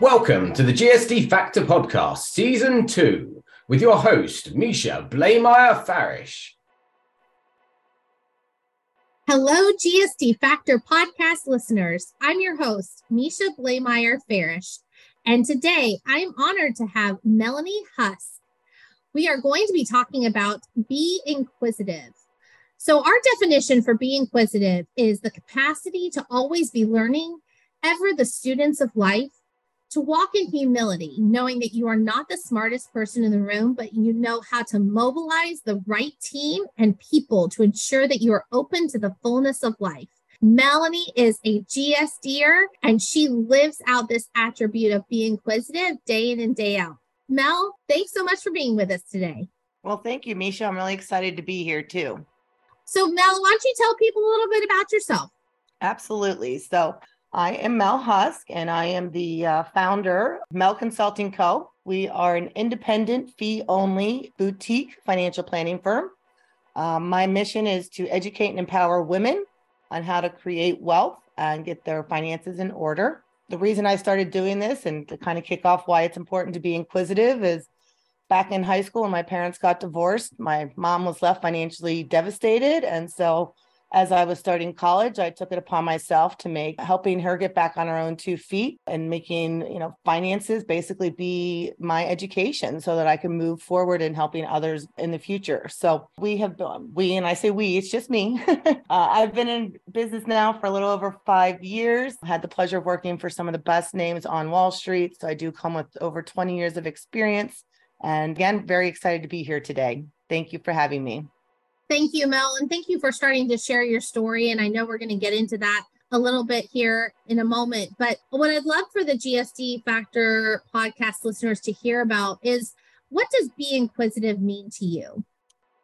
Welcome to the GSD Factor Podcast, Season 2, with your host, Misha Blameyer Farish. Hello, GSD Factor Podcast listeners. I'm your host, Misha Blameyer Farish, and today I'm honored to have Melanie Husk. We are going to be talking about be inquisitive. So, our definition for be inquisitive is the capacity to always be learning, ever the students of life to walk in humility, knowing that you are not the smartest person in the room, but you know how to mobilize the right team and people to ensure that you are open to the fullness of life. Melanie is a GSDer and she lives out this attribute of being inquisitive day in and day out. Mel, thanks so much for being with us today. Well, thank you, Misha. I'm really excited to be here too. So, Mel, why don't you tell people a little bit about yourself? Absolutely. So, I am Mel Husk, and I am the uh, founder of Mel Consulting Co. We are an independent, fee only boutique financial planning firm. Um, my mission is to educate and empower women on how to create wealth and get their finances in order. The reason I started doing this and to kind of kick off why it's important to be inquisitive is back in high school when my parents got divorced, my mom was left financially devastated. And so as I was starting college, I took it upon myself to make helping her get back on her own two feet and making, you know, finances basically be my education so that I can move forward in helping others in the future. So we have been, we, and I say we, it's just me. uh, I've been in business now for a little over five years. I had the pleasure of working for some of the best names on Wall Street. So I do come with over 20 years of experience. And again, very excited to be here today. Thank you for having me. Thank you, Mel. And thank you for starting to share your story. And I know we're going to get into that a little bit here in a moment. But what I'd love for the GSD Factor podcast listeners to hear about is what does be inquisitive mean to you?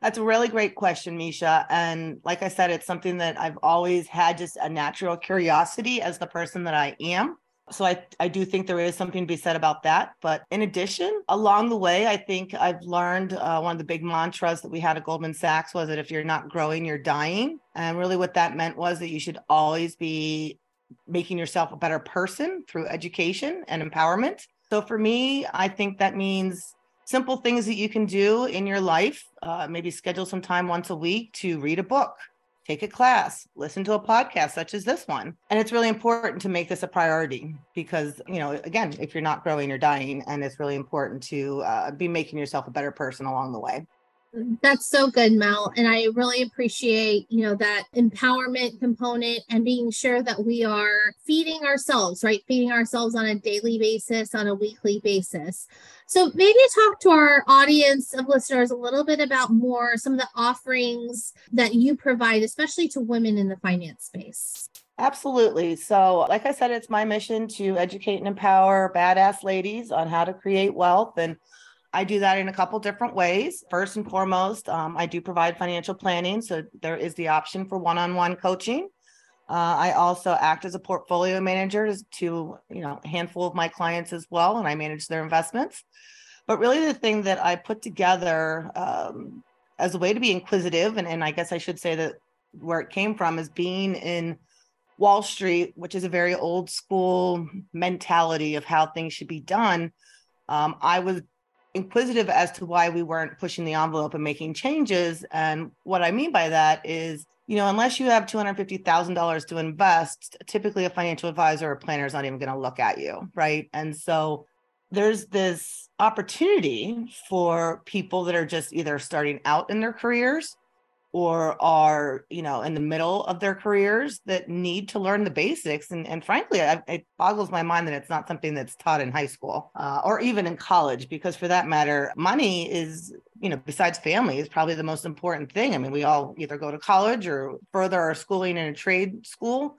That's a really great question, Misha. And like I said, it's something that I've always had just a natural curiosity as the person that I am. So I, I do think there is something to be said about that. But in addition, along the way, I think I've learned uh, one of the big mantras that we had at Goldman Sachs was that if you're not growing, you're dying. And really what that meant was that you should always be making yourself a better person through education and empowerment. So for me, I think that means simple things that you can do in your life. Uh, maybe schedule some time once a week to read a book, take a class, listen to a podcast such as this one. And it's really important to make this a priority because, you know, again, if you're not growing, you're dying. And it's really important to uh, be making yourself a better person along the way. That's so good, Mel. And I really appreciate, you know, that empowerment component and being sure that we are feeding ourselves, right? Feeding ourselves on a daily basis, on a weekly basis. So maybe talk to our audience of listeners a little bit about more some of the offerings that you provide, especially to women in the finance space. Absolutely. So, like I said, it's my mission to educate and empower badass ladies on how to create wealth. And I do that in a couple different ways. First and foremost, um, I do provide financial planning. So there is the option for one-on-one coaching. Uh, I also act as a portfolio manager to, you know, a handful of my clients as well, and I manage their investments. But really, the thing that I put together um, as a way to be inquisitive, and, and I guess I should say that where it came from is being in Wall Street, which is a very old school mentality of how things should be done. Um, I was inquisitive as to why we weren't pushing the envelope and making changes. And what I mean by that is, you know, unless you have $250,000 to invest, typically a financial advisor or planner is not even going to look at you. Right. And so there's this opportunity for people that are just either starting out in their careers or are you know in the middle of their careers that need to learn the basics. And, and frankly I, it boggles my mind that it's not something that's taught in high school uh, or even in college because for that matter money is you know besides family is probably the most important thing. I mean we all either go to college or further our schooling in a trade school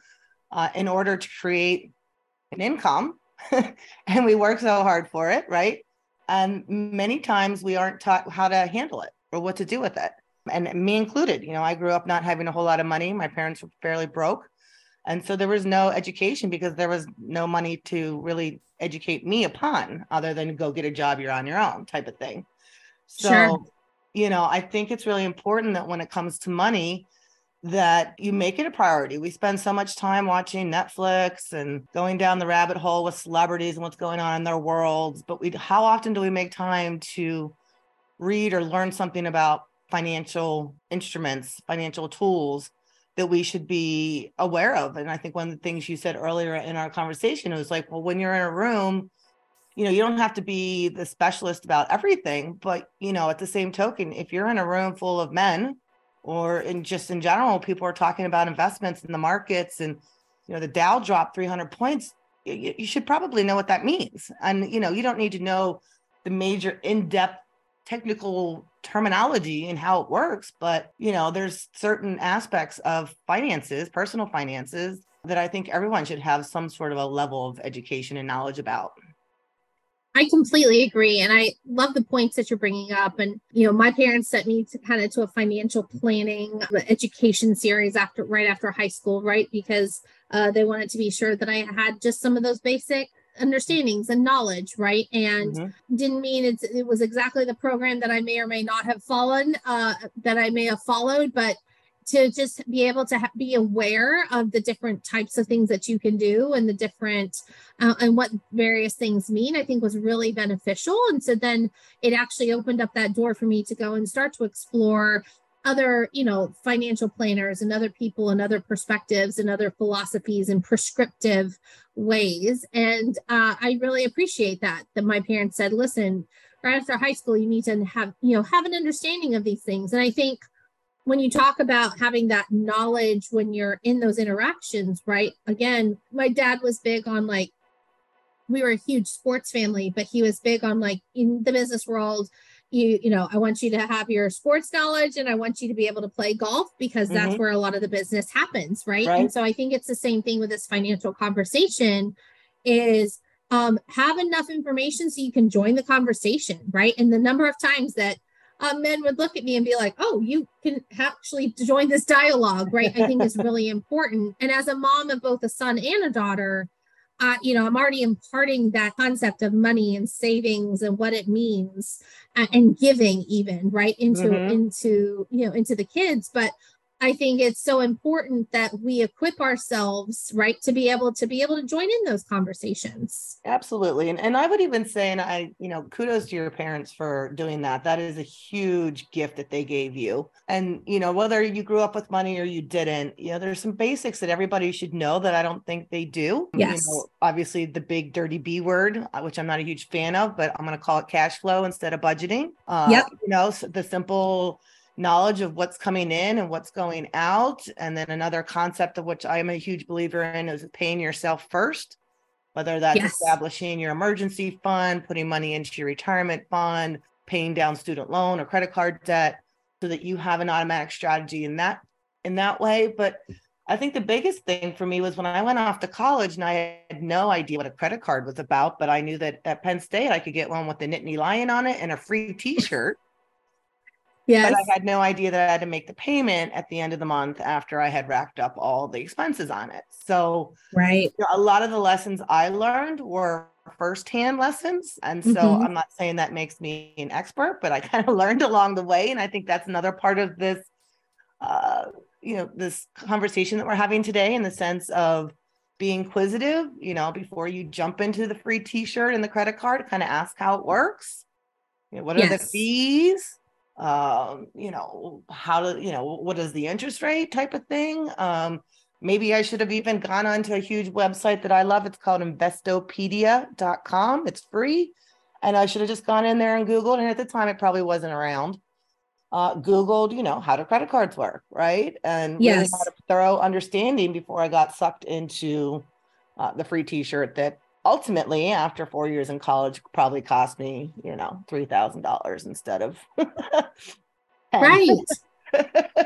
uh, in order to create an income and we work so hard for it right? And many times we aren't taught how to handle it or what to do with it and me included. You know, I grew up not having a whole lot of money. My parents were fairly broke. And so there was no education because there was no money to really educate me upon other than go get a job, you're on your own type of thing. So, sure. you know, I think it's really important that when it comes to money, that you make it a priority. We spend so much time watching Netflix and going down the rabbit hole with celebrities and what's going on in their worlds, but we how often do we make time to read or learn something about financial instruments, financial tools that we should be aware of? And I think one of the things you said earlier in our conversation was like, well, when you're in a room, you know, you don't have to be the specialist about everything, but you know, at the same token, if you're in a room full of men or in just in general, people are talking about investments in the markets and you know the Dow dropped 300 points. You, you should probably know what that means, and you know you don't need to know the major in-depth technical terminology and how it works, but you know there's certain aspects of finances, personal finances, that I think everyone should have some sort of a level of education and knowledge about. I completely agree. And I love the points that you're bringing up. And, you know, my parents sent me to kind of to a financial planning education series after, right after high school, right? Because uh, they wanted to be sure that I had just some of those basic understandings and knowledge, right? And mm-hmm. didn't mean it's, it was exactly the program that I may or may not have fallen, uh, that I may have followed, but to just be able to ha- be aware of the different types of things that you can do and the different uh, and what various things mean i think was really beneficial and so then it actually opened up that door for me to go and start to explore other you know financial planners and other people and other perspectives and other philosophies and prescriptive ways and uh, i really appreciate that that my parents said listen right after high school you need to have you know have an understanding of these things and i think when you talk about having that knowledge when you're in those interactions, right? Again, my dad was big on like, we were a huge sports family, but he was big on like in the business world, you you know i want you to have your sports knowledge and i want you to be able to play golf because that's mm-hmm. where a lot of the business happens right? right and so i think it's the same thing with this financial conversation is um, have enough information so you can join the conversation right and the number of times that uh, men would look at me and be like, "Oh, you can actually join this dialogue right? I think is really important. And as a mom of both a son and a daughter, uh, you know, I'm already imparting that concept of money and savings and what it means, uh, and giving even right into mm-hmm. into you know into the kids. But I think it's so important that we equip ourselves, right, to be able to be able to join in those conversations. Absolutely. And, and I would even say, and I, you know, kudos to your parents for doing that. That is a huge gift that they gave you. And, you know, whether you grew up with money or you didn't, you know, there's some basics that everybody should know that I don't think they do. Yes. You know, obviously the big dirty B word, uh, which I'm not a huge fan of, but I'm going to call it cash flow instead of budgeting. Uh, yep. You know, the simple, knowledge of what's coming in and what's going out. And then another concept of which I'm a huge believer in is paying yourself first, whether that's yes. establishing your emergency fund, putting money into your retirement fund, paying down student loan or credit card debt so that you have an automatic strategy in that in that way. But I think the biggest thing for me was when I went off to college and I had no idea what a credit card was about, but I knew that at Penn State I could get one with the Nittany Lion on it and a free t-shirt. Yes. But I had no idea that I had to make the payment at the end of the month after I had racked up all the expenses on it. So, right. You know, a lot of the lessons I learned were firsthand lessons. And so mm-hmm. I'm not saying that makes me an expert, but I kind of learned along the way. And I think that's another part of this, uh, you know, this conversation that we're having today in the sense of being inquisitive, you know, before you jump into the free t shirt and the credit card, kind of ask how it works. You know, what are yes. the fees? Um, you know, how to, you know, what is the interest rate type of thing. Um, maybe I should have even gone onto a huge website that I love. It's called investopedia.com. It's free. And I should have just gone in there and Googled. And at the time, it probably wasn't around. Uh, Googled, you know, how do credit cards work, right? And yes. really had a thorough understanding before I got sucked into uh, the free T-shirt that ultimately after four years in college probably cost me you know three thousand dollars instead of right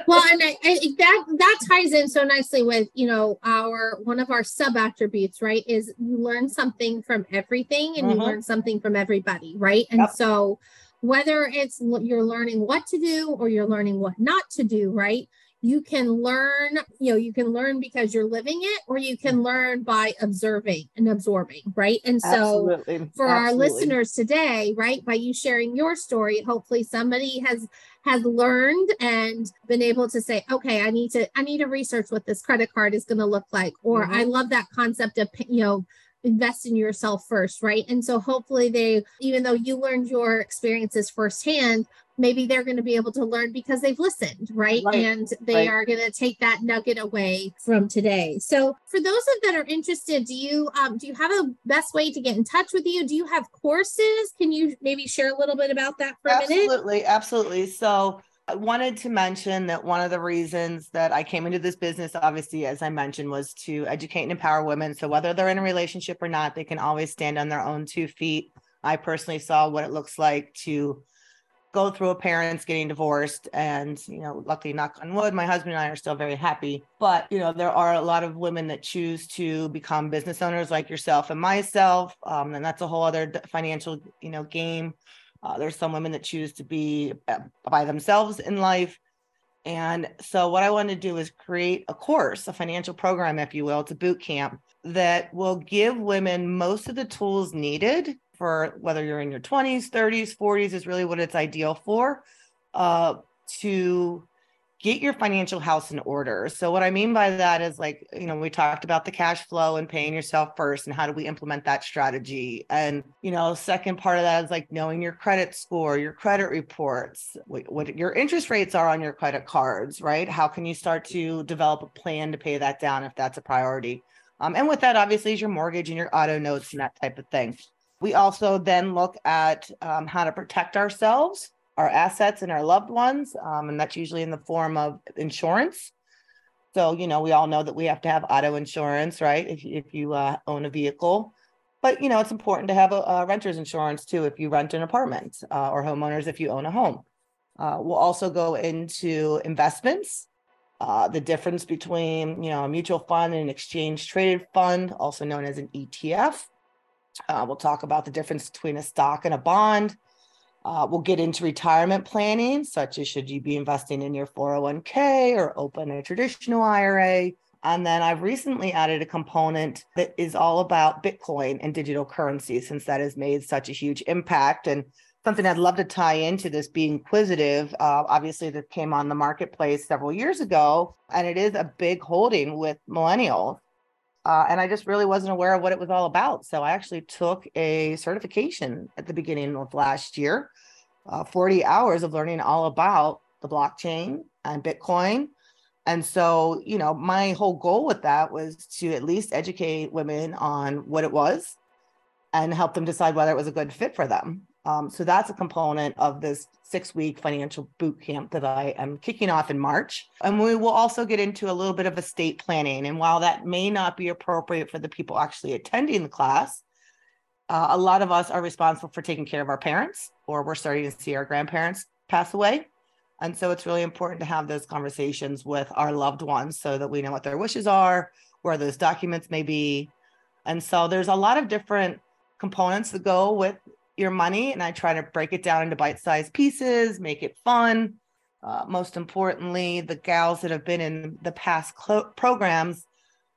well and I, I, that that ties in so nicely with you know our one of our sub attributes right is you learn something from everything and mm-hmm. you learn something from everybody right and yep. so whether it's you're learning what to do or you're learning what not to do right you can learn, you know, you can learn because you're living it, or you can learn by observing and absorbing, right? And so Absolutely. for Absolutely. our listeners today, right, by you sharing your story, hopefully somebody has has learned and been able to say, okay, I need to, I need to research what this credit card is going to look like. Or mm-hmm. I love that concept of, you know, invest in yourself first, right? And so hopefully they, even though you learned your experiences firsthand, maybe they're going to be able to learn because they've listened, right? right. And they right. are going to take that nugget away from today. So for those of that are interested, do you um, do you have a best way to get in touch with you? Do you have courses? Can you maybe share a little bit about that for absolutely, a minute? Absolutely, absolutely. So I wanted to mention that one of the reasons that I came into this business, obviously, as I mentioned, was to educate and empower women. So whether they're in a relationship or not, they can always stand on their own two feet. I personally saw what it looks like to go through a parents getting divorced and you know luckily knock on wood my husband and i are still very happy but you know there are a lot of women that choose to become business owners like yourself and myself um, and that's a whole other financial you know game uh, there's some women that choose to be uh, by themselves in life. And so, what I want to do is create a course, a financial program, if you will. It's a boot camp that will give women most of the tools needed for whether you're in your 20s, 30s, 40s, is really what it's ideal for uh, to get your financial house in order. So what I mean by that is like, you know, we talked about the cash flow and paying yourself first and how do we implement that strategy? And, you know, second part of that is like knowing your credit score, your credit reports, what, your interest rates are on your credit cards, right? How can you start to develop a plan to pay that down if that's a priority? Um, and with that, obviously, is your mortgage and your auto notes and that type of thing. We also then look at um, how to protect ourselves our assets and our loved ones. Um, and that's usually in the form of insurance. So, you know, we all know that we have to have auto insurance, right? If, if you uh, own a vehicle. But, you know, it's important to have a, a renter's insurance too if you rent an apartment uh, or homeowners if you own a home. Uh, we'll also go into investments, uh, the difference between, you know, a mutual fund and an exchange traded fund, also known as an ETF. Uh, we'll talk about the difference between a stock and a bond uh, we'll get into retirement planning, such as should you be investing in your 401k or open a traditional IRA. And then I've recently added a component that is all about Bitcoin and digital currency, since that has made such a huge impact. And something I'd love to tie into this being inquisitive. Uh, obviously, that came on the marketplace several years ago, and it is a big holding with millennials. Uh, and I just really wasn't aware of what it was all about. So I actually took a certification at the beginning of last year, uh, 40 hours of learning all about the blockchain and Bitcoin. And so, you know, my whole goal with that was to at least educate women on what it was and help them decide whether it was a good fit for them. Um, so that's a component of this six week financial boot camp that I am kicking off in March. And we will also get into a little bit of estate planning. And while that may not be appropriate for the people actually attending the class, uh, a lot of us are responsible for taking care of our parents, or we're starting to see our grandparents pass away. And so it's really important to have those conversations with our loved ones so that we know what their wishes are, where those documents may be. And so there's a lot of different components that go with your money and I try to break it down into bite sized pieces, make it fun. Uh, most importantly, the gals that have been in the past programs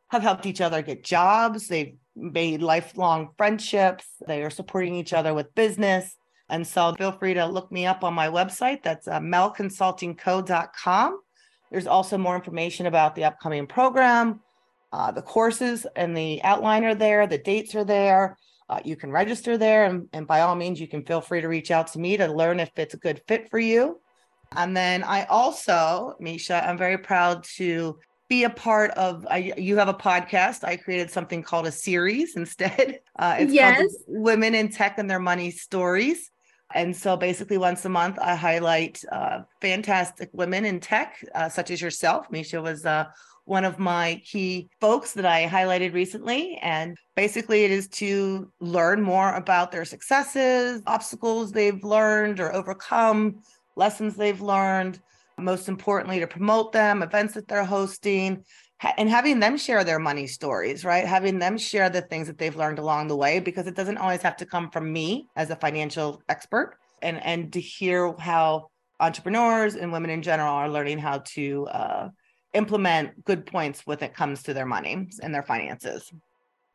have helped each other get jobs. They've made lifelong friendships. They are supporting each other with business. And so feel free to look me up on my website. That's uh, melconsultingco.com. There's also more information about the upcoming program, uh, the courses and the outline are there, the dates are there uh, you can register there. And, and by all means, you can feel free to reach out to me to learn if it's a good fit for you. And then I also, Misha, I'm very proud to be a part of I, you have a podcast i created something called a series instead uh, it's yes. called women in tech and their money stories and so basically once a month i highlight uh, fantastic women in tech uh, such as yourself misha was uh, one of my key folks that I highlighted recently. And basically, it is to learn more about their successes, obstacles they've learned or overcome, lessons they've learned, most importantly, to promote them, events that they're hosting. And having them share their money stories, right? Having them share the things that they've learned along the way, because it doesn't always have to come from me as a financial expert. And, and to hear how entrepreneurs and women in general are learning how to uh, implement good points when it comes to their money and their finances.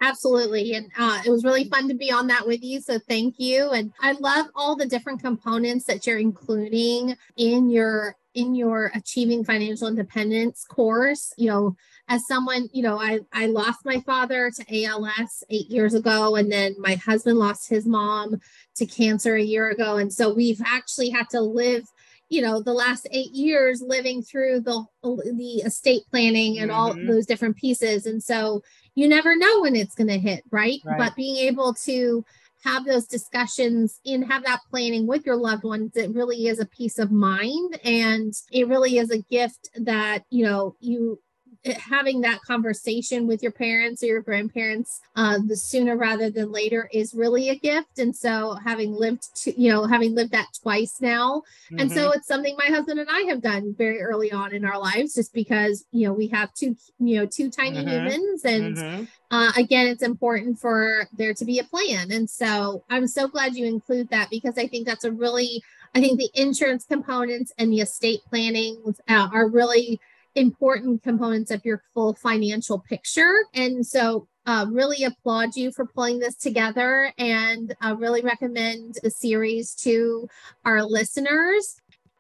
Absolutely. And uh, it was really fun to be on that with you. So thank you. And I love all the different components that you're including in your in your achieving financial independence course you know as someone you know i i lost my father to als eight years ago and then my husband lost his mom to cancer a year ago and so we've actually had to live you know the last eight years living through the the estate planning and mm-hmm. all those different pieces and so you never know when it's going to hit right? right but being able to have those discussions and have that planning with your loved ones it really is a peace of mind and it really is a gift that you know you having that conversation with your parents or your grandparents uh, the sooner rather than later is really a gift and so having lived to you know having lived that twice now mm-hmm. and so mm-hmm. it's something my husband and i have done very early on in our lives just because you know we have two you know two tiny mm-hmm. humans and mm-hmm. uh, again it's important for there to be a plan and so i'm so glad you include that because i think that's a really I think the insurance components and the estate planning uh, are really important components of your full financial picture. And so, uh, really applaud you for pulling this together and uh, really recommend the series to our listeners.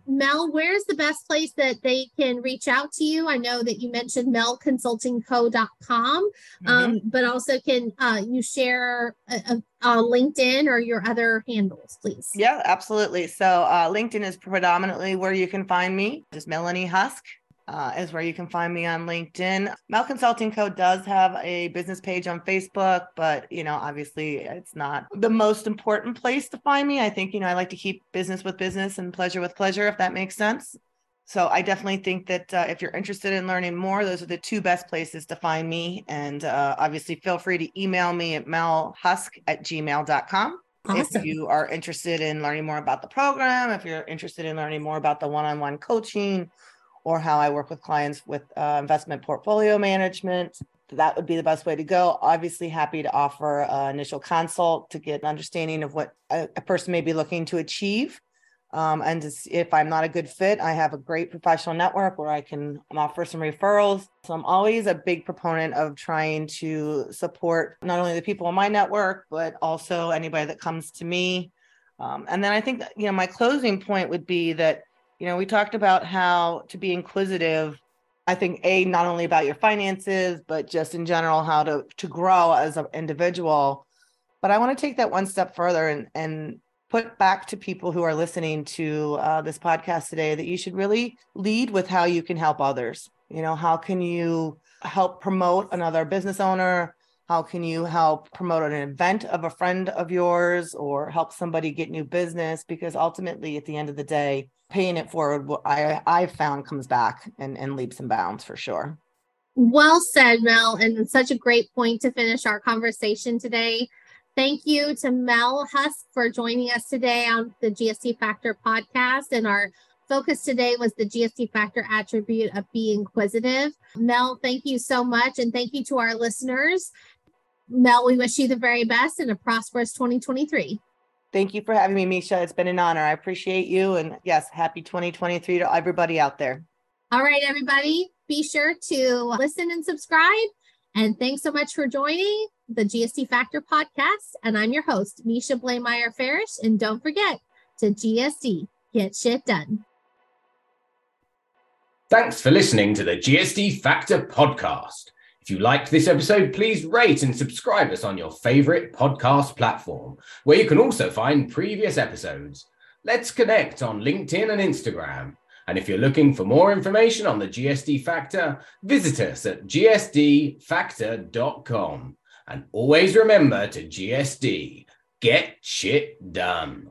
Mel, where's the best place that they can reach out to you? I know that you mentioned melconsultingco.com, mm-hmm. um, but also can uh, you share a, a, a, LinkedIn or your other handles, please? Yeah, absolutely. So uh, LinkedIn is predominantly where you can find me, just Melanie Husk uh, is where you can find me on LinkedIn. Mel Consulting Co. does have a business page on Facebook, but you know, obviously, it's not the most important place to find me. I think you know I like to keep business with business and pleasure with pleasure, if that makes sense. So I definitely think that uh, if you're interested in learning more, those are the two best places to find me. And uh, obviously, feel free to email me at melhusk at gmail.com. Awesome. If you are interested in learning more about the program, if you're interested in learning more about the one on one coaching or how I work with clients with uh, investment portfolio management. That would be the best way to go. Obviously, happy to offer an initial consult to get an understanding of what a, person may be looking to achieve. Um, and if I'm not a good fit, I have a great professional network where I can offer some referrals. So I'm always a big proponent of trying to support not only the people in my network, but also anybody that comes to me. Um, and then I think that, you know, my closing point would be that you know, we talked about how to be inquisitive. I think a not only about your finances, but just in general how to to grow as an individual. But I want to take that one step further and and put back to people who are listening to uh, this podcast today that you should really lead with how you can help others. You know, how can you help promote another business owner? How can you help promote an event of a friend of yours or help somebody get new business? Because ultimately, at the end of the day, paying it forward, I I found comes back and, and leaps and bounds for sure. Well said, Mel, and such a great point to finish our conversation today. Thank you to Mel Husk for joining us today on the GSD Factor podcast. And our focus today was the GSD Factor attribute of being inquisitive. Mel, thank you so much. And thank you to our listeners. Mel, we wish you the very best and a prosperous 2023. Thank you for having me, Misha. It's been an honor. I appreciate you. And yes, happy 2023 to everybody out there. All right, everybody, be sure to listen and subscribe. And thanks so much for joining the GSD Factor podcast. And I'm your host, Misha Blameyer Farish. And don't forget to GSD, get shit done. Thanks for listening to the GSD Factor podcast. If you liked this episode, please rate and subscribe us on your favorite podcast platform, where you can also find previous episodes. Let's connect on LinkedIn and Instagram. And if you're looking for more information on the GSD Factor, visit us at gsdfactor.com. And always remember to GSD, get shit done.